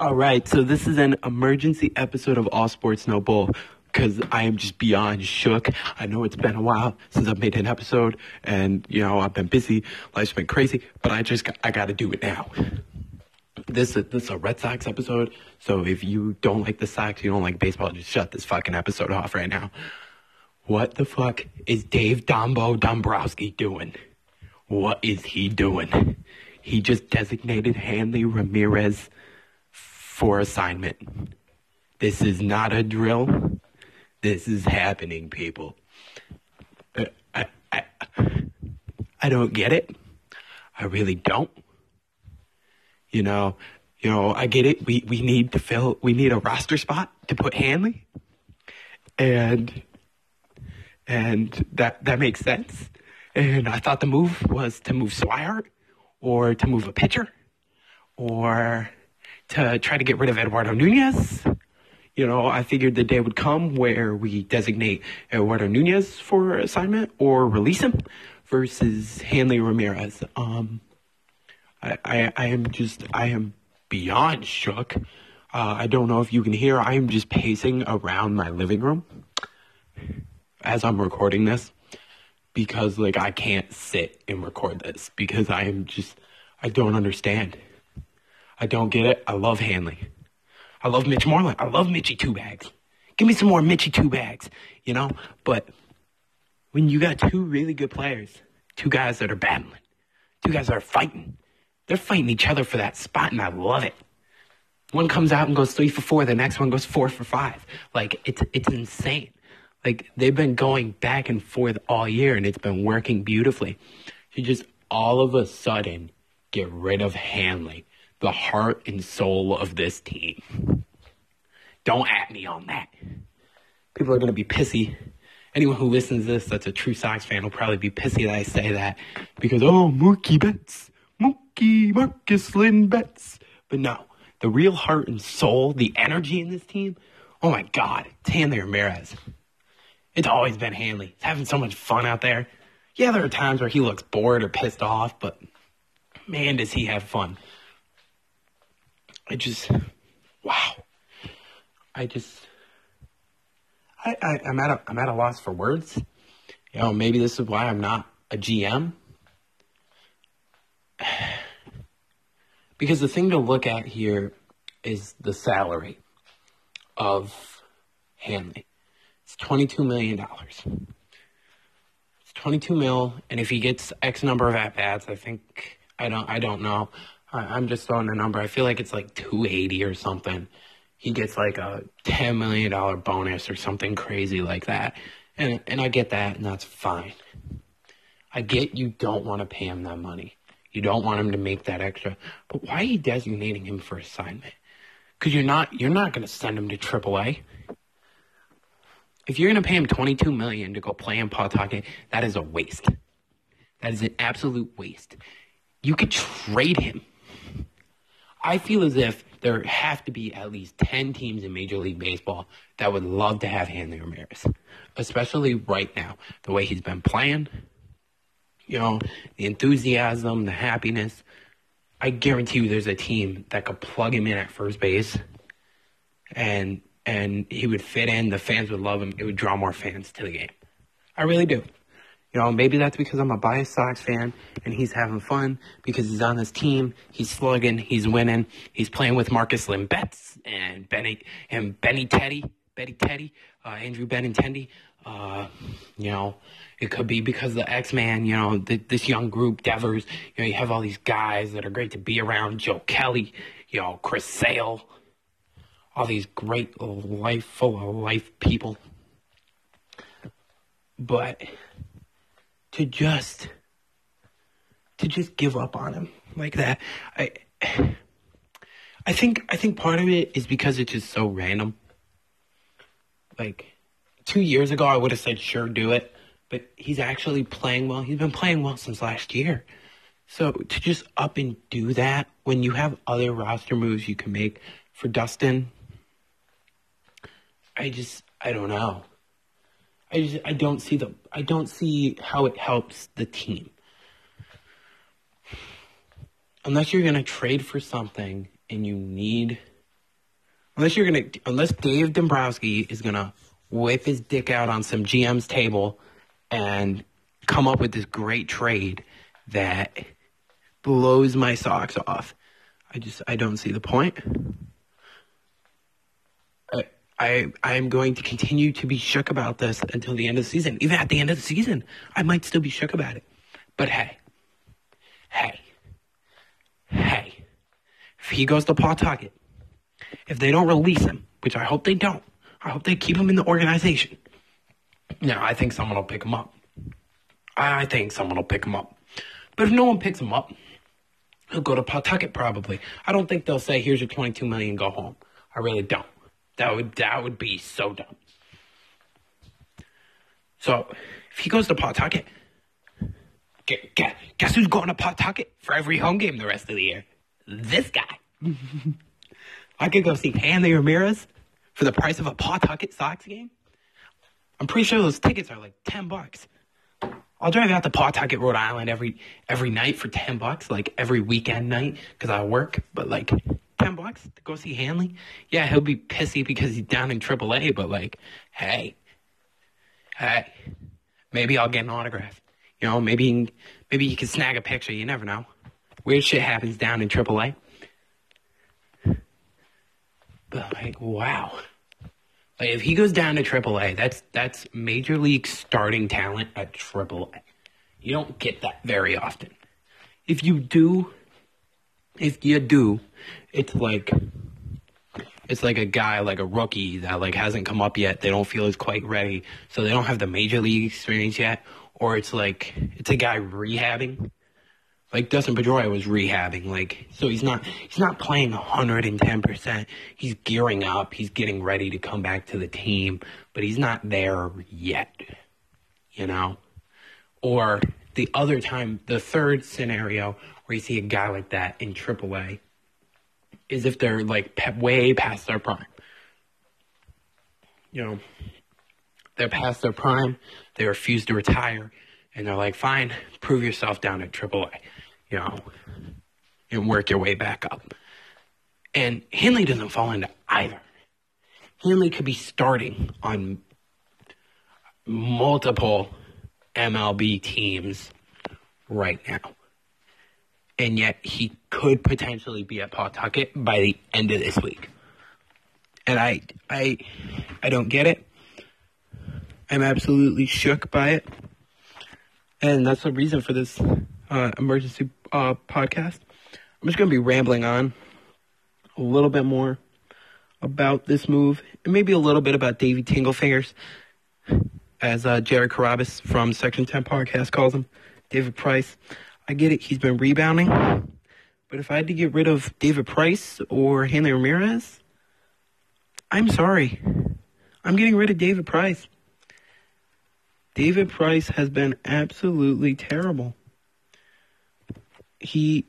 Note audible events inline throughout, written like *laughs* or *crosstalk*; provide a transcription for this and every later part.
All right, so this is an emergency episode of All Sports No Bull because I am just beyond shook. I know it's been a while since I've made an episode, and you know I've been busy, life's been crazy, but I just I got to do it now. This is this is a Red Sox episode, so if you don't like the Sox, you don't like baseball, just shut this fucking episode off right now. What the fuck is Dave Dombo Dombrowski doing? What is he doing? He just designated Hanley Ramirez for assignment. This is not a drill. This is happening, people. I, I, I don't get it. I really don't. You know, you know, I get it. We we need to fill. We need a roster spot to put Hanley, and and that that makes sense. And I thought the move was to move Swihart, or to move a pitcher, or to try to get rid of Eduardo Nunez. You know, I figured the day would come where we designate Eduardo Nunez for assignment or release him versus Hanley Ramirez. Um, I, I, I am just, I am beyond shook. Uh, I don't know if you can hear, I am just pacing around my living room as I'm recording this because, like, I can't sit and record this because I am just, I don't understand. I don't get it. I love Hanley. I love Mitch Moreland. I love Mitchy Two Bags. Give me some more Mitchy Two Bags, you know? But when you got two really good players, two guys that are battling, two guys that are fighting, they're fighting each other for that spot, and I love it. One comes out and goes three for four, the next one goes four for five. Like, it's, it's insane. Like, they've been going back and forth all year, and it's been working beautifully. You just all of a sudden get rid of Hanley the heart and soul of this team. Don't at me on that. People are going to be pissy. Anyone who listens to this that's a true Sox fan will probably be pissy that I say that because, oh, Mookie Betts, Mookie Marcus Lynn Betts. But no, the real heart and soul, the energy in this team, oh my God, it's Hanley Ramirez. It's always been Hanley. He's having so much fun out there. Yeah, there are times where he looks bored or pissed off, but man, does he have fun. I just, wow. I just, I, I, I'm at a, I'm at a loss for words. You know, maybe this is why I'm not a GM. *sighs* Because the thing to look at here is the salary of Hanley. It's $22 million. It's 22 mil, and if he gets X number of at bats, I think I don't I don't know. I'm just throwing a number. I feel like it's like 280 or something. He gets like a $10 million bonus or something crazy like that. And, and I get that, and that's fine. I get you don't want to pay him that money. You don't want him to make that extra. But why are you designating him for assignment? Because you're not you're not going to send him to AAA. If you're going to pay him 22 million to go play in Pawtucket, that is a waste. That is an absolute waste. You could trade him I feel as if there have to be at least 10 teams in Major League Baseball that would love to have Hanley Ramirez, especially right now, the way he's been playing. You know, the enthusiasm, the happiness. I guarantee you there's a team that could plug him in at first base and and he would fit in, the fans would love him, it would draw more fans to the game. I really do. You know, maybe that's because I'm a biased Sox fan and he's having fun because he's on this team. He's slugging, he's winning, he's playing with Marcus Lynn Betts and Benny and Benny Teddy, Betty Teddy, uh, Andrew Benintendi. Uh, you know, it could be because the X Man, you know, the, this young group, Devers, you know, you have all these guys that are great to be around. Joe Kelly, you know, Chris Sale, all these great life, full of life people. But to just to just give up on him like that. I I think I think part of it is because it's just so random. Like two years ago, I would have said sure, do it, but he's actually playing well. He's been playing well since last year. So to just up and do that when you have other roster moves you can make for Dustin, I just I don't know. I just I don't see the I don't see how it helps the team. Unless you're gonna trade for something and you need unless you're gonna, unless Dave Dombrowski is gonna whip his dick out on some GM's table and come up with this great trade that blows my socks off. I just I don't see the point. I am going to continue to be shook about this until the end of the season. Even at the end of the season, I might still be shook about it. But hey, hey, hey, if he goes to Pawtucket, if they don't release him, which I hope they don't, I hope they keep him in the organization. Now I think someone will pick him up. I think someone will pick him up. But if no one picks him up, he'll go to Pawtucket probably. I don't think they'll say, "Here's your 22 million, go home." I really don't. That would that would be so dumb. So if he goes to Pawtucket, guess, guess who's going to Pawtucket for every home game the rest of the year? This guy. *laughs* I could go see Hanley Ramirez for the price of a Pawtucket Sox game. I'm pretty sure those tickets are like 10 bucks. I'll drive out to Pawtucket, Rhode Island every every night for 10 bucks, like every weekend night because I work, but like 10 bucks to go see Hanley. Yeah, he'll be pissy because he's down in AAA, but like, hey, hey, maybe I'll get an autograph. You know, maybe maybe you can snag a picture. You never know. Weird shit happens down in AAA. But like, wow. Like if he goes down to AAA, that's that's major league starting talent at AAA. You don't get that very often. If you do, if you do, it's like it's like a guy like a rookie that like hasn't come up yet. They don't feel is quite ready, so they don't have the major league experience yet. Or it's like it's a guy rehabbing like Dustin Pedroia was rehabbing, like so he's not he's not playing 110%. He's gearing up, he's getting ready to come back to the team, but he's not there yet. You know? Or the other time, the third scenario where you see a guy like that in AAA is if they're like way past their prime. You know, they're past their prime, they refuse to retire, and they're like, fine, prove yourself down at AAA you know, and work your way back up. And Hanley doesn't fall into either. Hanley could be starting on multiple MLB teams right now. And yet he could potentially be at Pawtucket by the end of this week. And I I I don't get it. I'm absolutely shook by it. And that's the reason for this uh, emergency uh, podcast. I'm just going to be rambling on a little bit more about this move and maybe a little bit about Davey Tinglefingers, as uh, Jared Carrabis from Section 10 podcast calls him, David Price. I get it, he's been rebounding, but if I had to get rid of David Price or Hanley Ramirez, I'm sorry. I'm getting rid of David Price. David Price has been absolutely terrible he,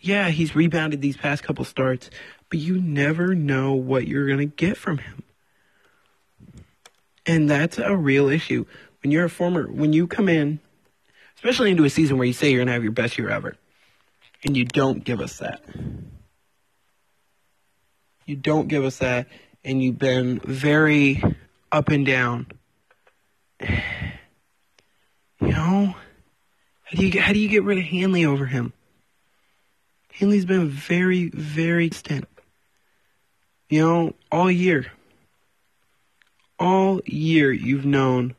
yeah, he's rebounded these past couple starts, but you never know what you're going to get from him. And that's a real issue. When you're a former, when you come in, especially into a season where you say you're going to have your best year ever, and you don't give us that. You don't give us that, and you've been very up and down. *sighs* You know, how do you how do you get rid of Hanley over him? Hanley's been very, very distant. You know, all year. All year you've known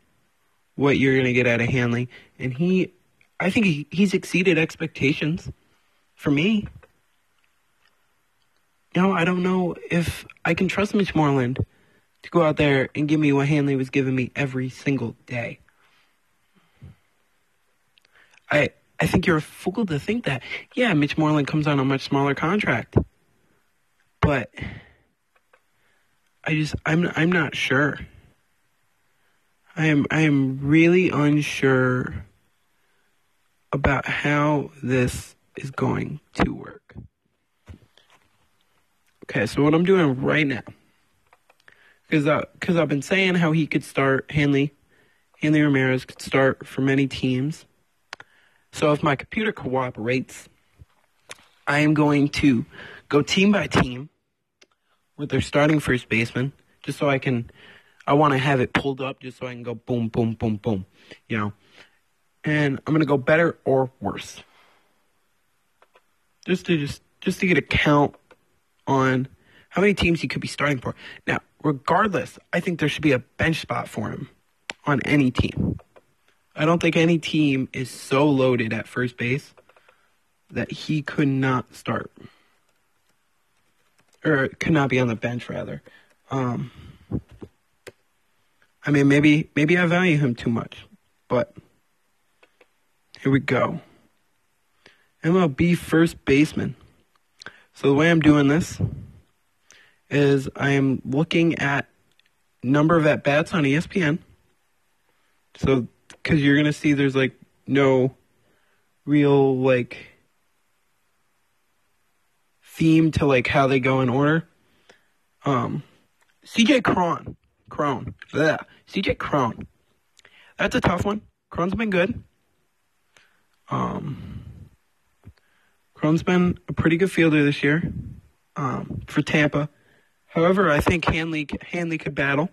what you're going to get out of Hanley. And he, I think he, he's exceeded expectations for me. You know, I don't know if I can trust Mitch Moreland to go out there and give me what Hanley was giving me every single day. I I think you're a fool to think that. Yeah, Mitch Moreland comes on a much smaller contract. But I just I'm I'm not sure. I am I am really unsure about how this is going to work. Okay, so what I'm doing right now, because because I've been saying how he could start Hanley, Hanley Ramirez could start for many teams. So if my computer cooperates, I am going to go team by team, with their starting first baseman, just so I can. I want to have it pulled up just so I can go boom, boom, boom, boom. You know, and I'm gonna go better or worse, just to just just to get a count on how many teams he could be starting for. Now, regardless, I think there should be a bench spot for him on any team. I don't think any team is so loaded at first base that he could not start. Or could not be on the bench rather. Um, I mean maybe maybe I value him too much. But here we go. MLB first baseman. So the way I'm doing this is I am looking at number of at bats on ESPN. So because you're gonna see there's like no real like theme to like how they go in order. Um, CJ Cron, Cron, yeah, CJ Cron. That's a tough one. Cron's been good. Um, Cron's been a pretty good fielder this year um, for Tampa. However, I think Hanley Hanley could battle.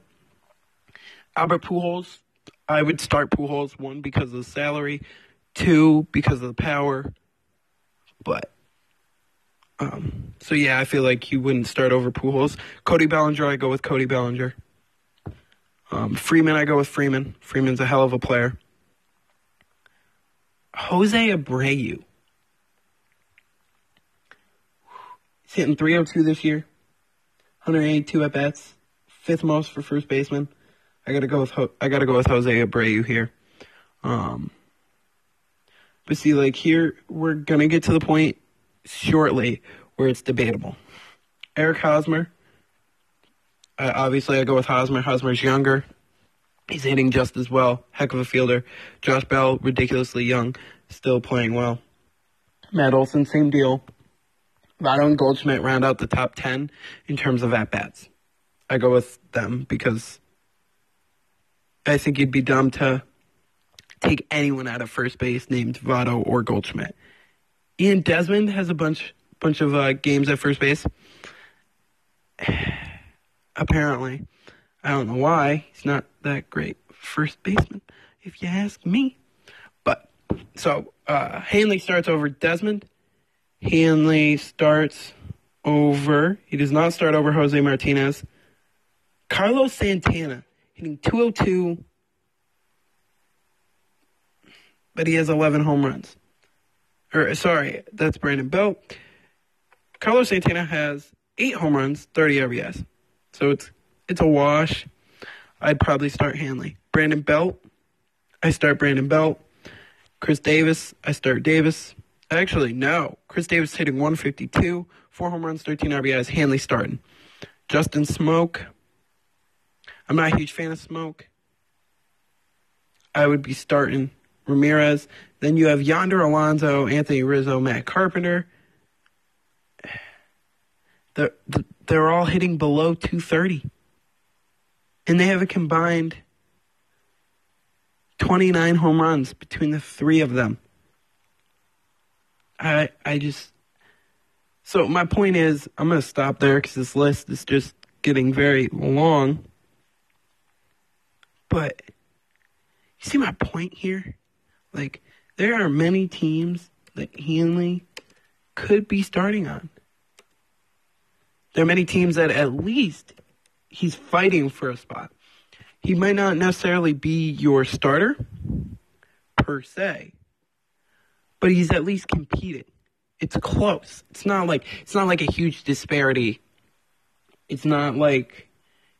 Albert Pujols, I would start Pujols one because of the salary, two because of the power, but um, so yeah, I feel like you wouldn't start over Pujols. Cody Bellinger, I go with Cody Bellinger. Um, Freeman, I go with Freeman. Freeman's a hell of a player. Jose Abreu. He's hitting 302 this year. 182 at bats. Fifth most for first baseman. I gotta go with Ho- I gotta go with Jose Abreu here. Um, but see, like here, we're gonna get to the point shortly where it's debatable. Eric Hosmer. Uh, obviously, I go with Hosmer. Hosmer's younger. He's hitting just as well. Heck of a fielder. Josh Bell, ridiculously young, still playing well. Matt Olson, same deal. Votto and Goldschmidt round out the top 10 in terms of at bats. I go with them because I think you'd be dumb to take anyone out of first base named Votto or Goldschmidt. Ian Desmond has a bunch bunch of uh, games at first base. *sighs* Apparently, I don't know why he's not that great first baseman, if you ask me. But so uh, Hanley starts over Desmond. Hanley starts over. He does not start over Jose Martinez. Carlos Santana hitting 202, but he has 11 home runs or sorry, that's Brandon Belt. Carlos Santana has eight home runs, 30 RBIs. So it's it's a wash. I'd probably start Hanley. Brandon Belt, I start Brandon Belt. Chris Davis, I start Davis. Actually, no. Chris Davis hitting 152, four home runs, 13 RBIs. Hanley starting. Justin Smoak. I'm not a huge fan of Smoak. I would be starting Ramirez. Then you have Yonder Alonso, Anthony Rizzo, Matt Carpenter. They're, they're all hitting below 230. And they have a combined 29 home runs between the three of them. I I just so my point is I'm gonna stop there because this list is just getting very long. But you see my point here? Like, there are many teams that Hanley could be starting on. There are many teams that at least he's fighting for a spot. He might not necessarily be your starter per se, but he's at least competing. It's close. It's not like it's not like a huge disparity. It's not like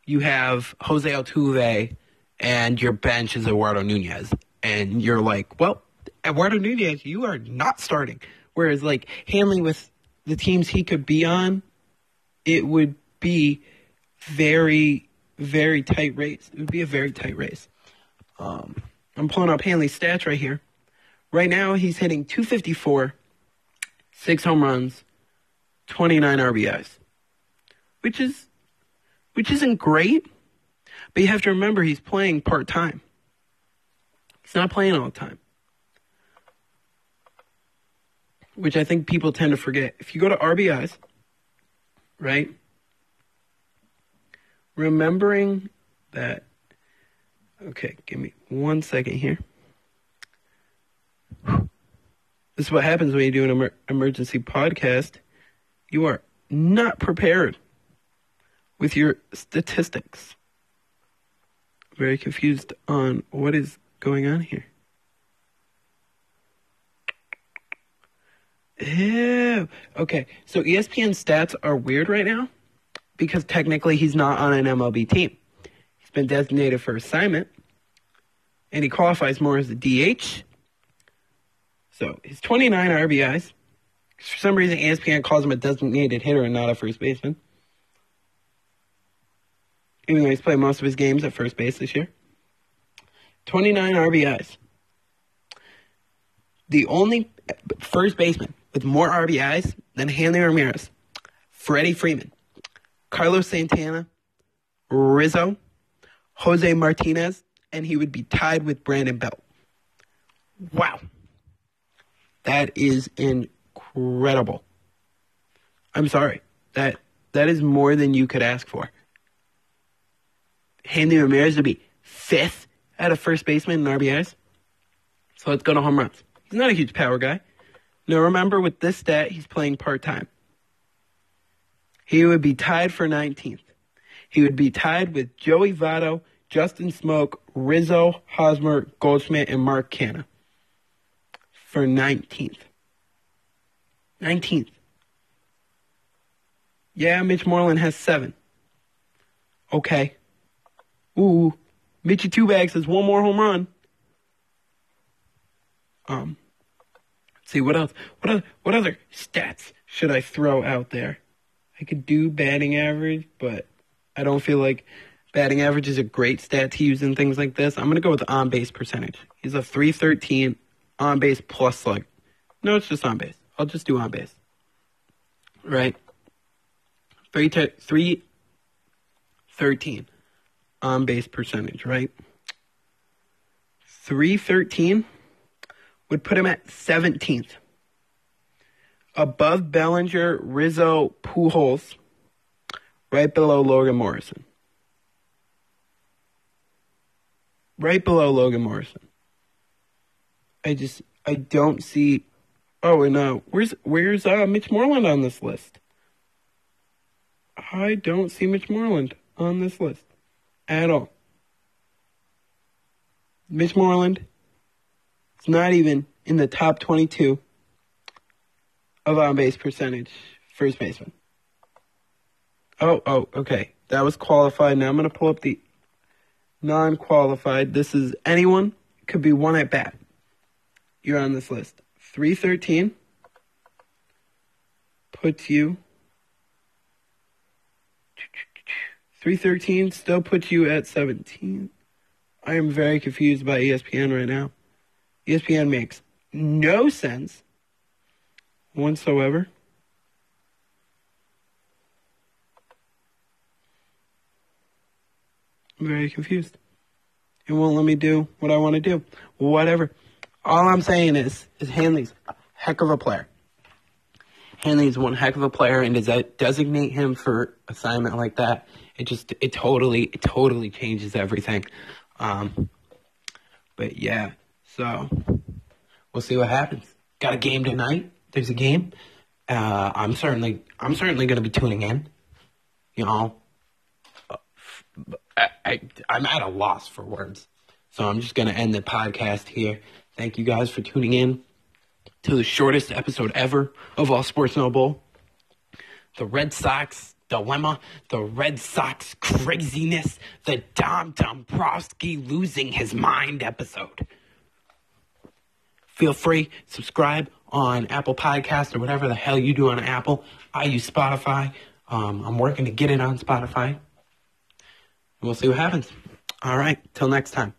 you have Jose Altuve and your bench is Eduardo Nunez and you're like, well, Eduardo Nunez, you are not starting. Whereas like Hanley with the teams he could be on, it would be very, very tight race. It would be a very tight race. Um, I'm pulling up Hanley's stats right here. Right now, he's hitting 254, six home runs, 29 RBIs, which is, which isn't great. But you have to remember he's playing part time. He's not playing all the time. Which I think people tend to forget. If you go to RBIs, right? remembering that. Okay, give me one second here. This is what happens when you do an emer- emergency podcast. You are not prepared with your statistics. Very confused on what is going on here. Ew. Okay, so ESPN stats are weird right now because technically he's not on an MLB team. He's been designated for assignment and he qualifies more as a DH. So his 29 RBIs. For some reason, ESPN calls him a designated hitter and not a first baseman. Even though he's played most of his games at first base this year. 29 RBIs. The only first baseman with more RBIs than Hanley Ramirez, Freddie Freeman, Carlos Santana, Rizzo, Jose Martinez, and he would be tied with Brandon Belt. Wow. That is incredible. I'm sorry. That that is more than you could ask for. Hanley Ramirez would be fifth at a first baseman in RBIs. So let's go to home runs. He's not a huge power guy. Now remember, with this stat, he's playing part time. He would be tied for 19th. He would be tied with Joey Votto, Justin Smoak, Rizzo, Hosmer, Goldschmidt, and Mark Canha for 19th. 19th. Yeah, Mitch Moreland has seven. Okay. Ooh, Mitchy Two Bags has one more home run. Um, see what else. What other what other stats should I throw out there? I could do batting average, but I don't feel like batting average is a great stat to use in things like this. I'm gonna go with on base percentage. He's a 313 on base plus slug. No, it's just on base. I'll just do on base. Right? Three, t- three, 13 on base percentage, right? 313 would put him at 17th. Above Bellinger, Rizzo, Pujols, right below Logan Morrison. Right below Logan Morrison. I just I don't see Oh, and uh where's where's uh Mitch Moreland on this list? I don't see Mitch Moreland on this list at all. Mitch Moreland is not even in the top 22 of on base percentage first baseman. Oh, oh, okay. That was qualified. Now I'm going to pull up the non qualified. This is anyone, could be one at bat. You're on this list. 313 puts you 313 still puts you at 17. I am very confused by ESPN right now. ESPN makes no sense whatsoever. I'm very confused. It won't let me do what I want to do. Whatever. All I'm saying is, is Hanley's a heck of a player. Hanley's one heck of a player, and to designate him for assignment like that it just it totally it totally changes everything. Um, but yeah, so we'll see what happens. Got a game tonight. There's a game. Uh, I'm certainly I'm certainly going to be tuning in. You know, I, I I'm at a loss for words, so I'm just going to end the podcast here. Thank you guys for tuning in to the shortest episode ever of All Sports No Bull. The Red Sox dilemma, the Red Sox craziness, the Dom Dombrowski losing his mind episode. Feel free, subscribe on Apple Podcast or whatever the hell you do on Apple. I use Spotify. Um, I'm working to get it on Spotify. We'll see what happens. All right, till next time.